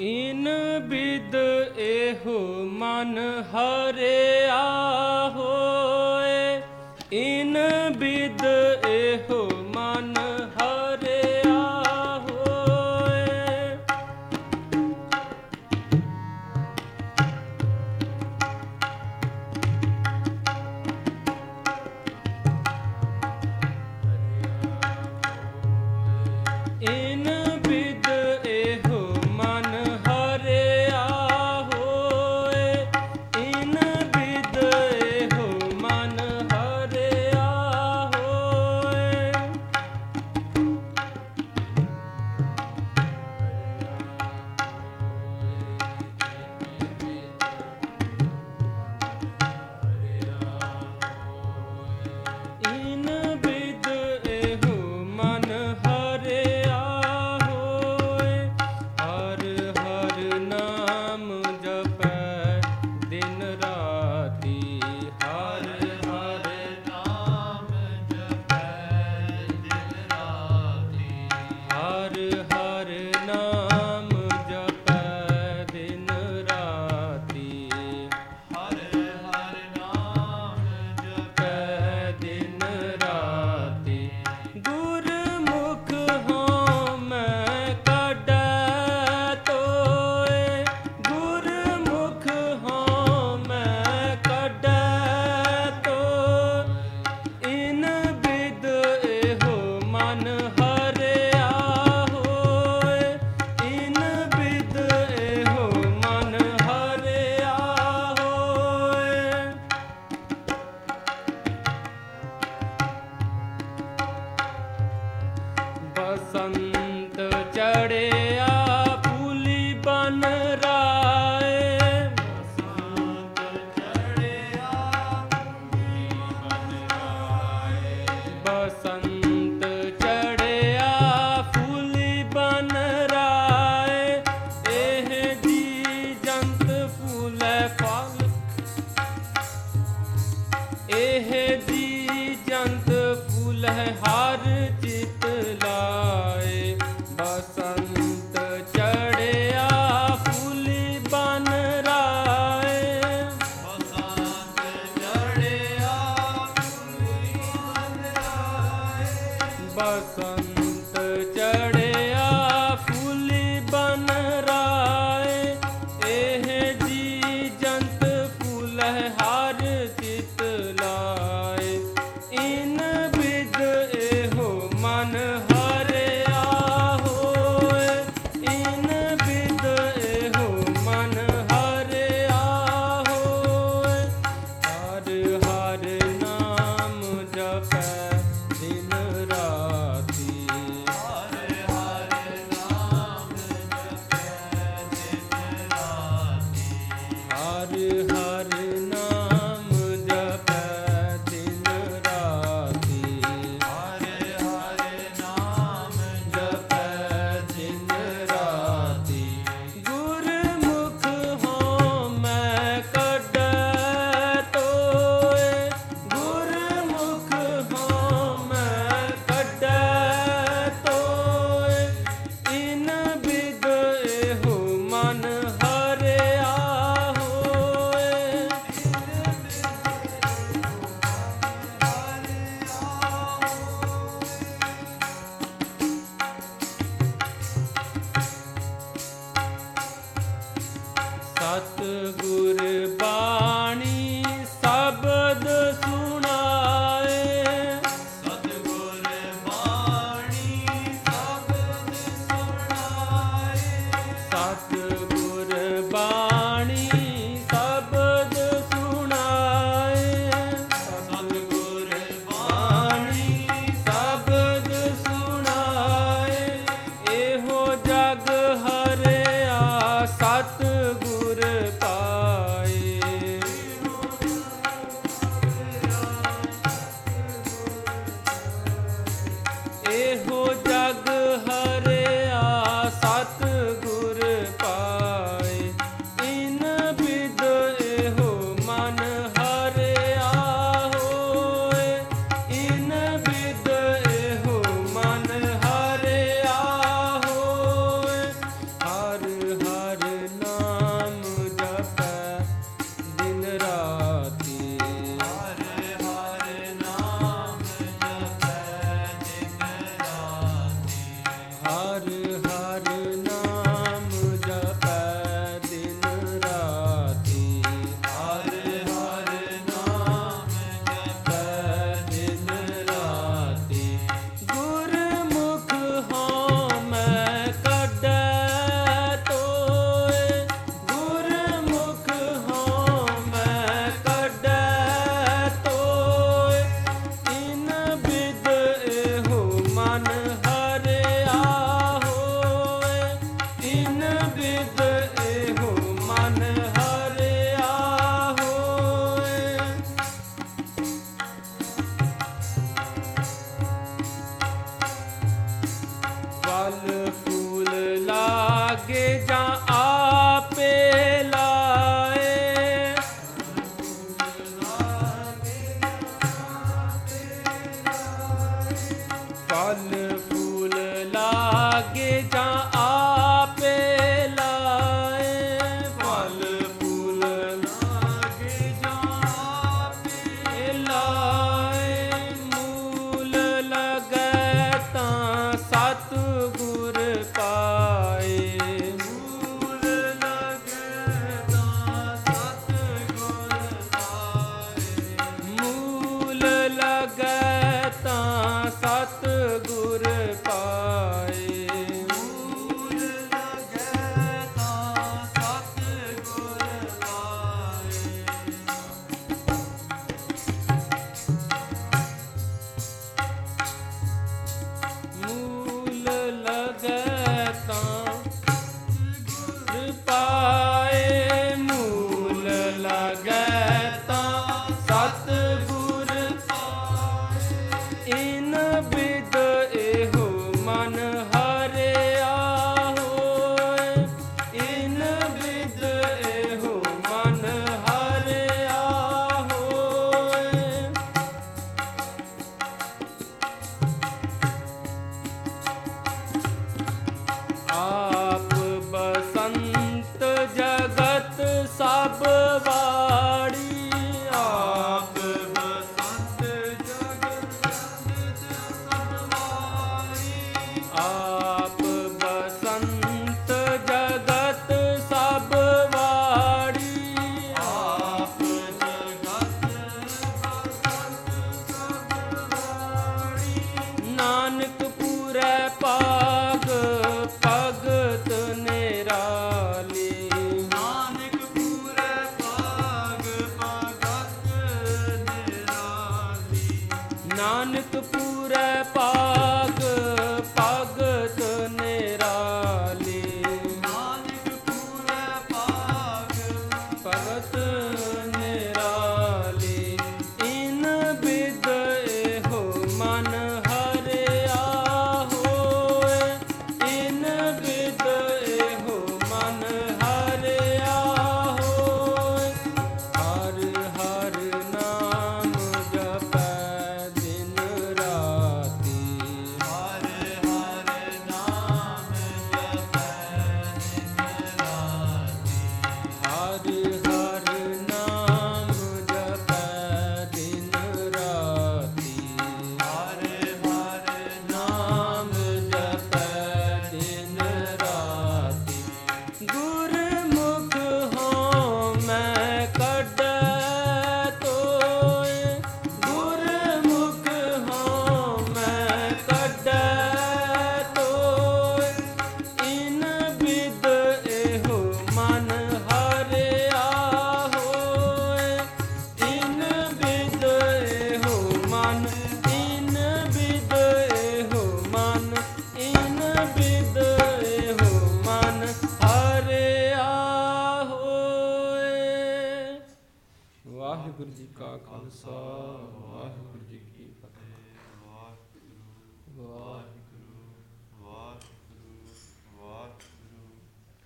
ਇਨ ਬਿਦ ਇਹੋ ਮਨ ਹਰਿਆ। ਹਰ ਹਰ ਨਾਮ Hallelujah. Bye. step up. Waheguru ji ਕਾ ਖਾਲਸਾ ਵਾਹਿਗੁਰੂ ਜੀ ਕੀ ਫਤਿਹ। ਵਾਹਿਗੁਰੂ ਵਾਹਿਗੁਰੂ।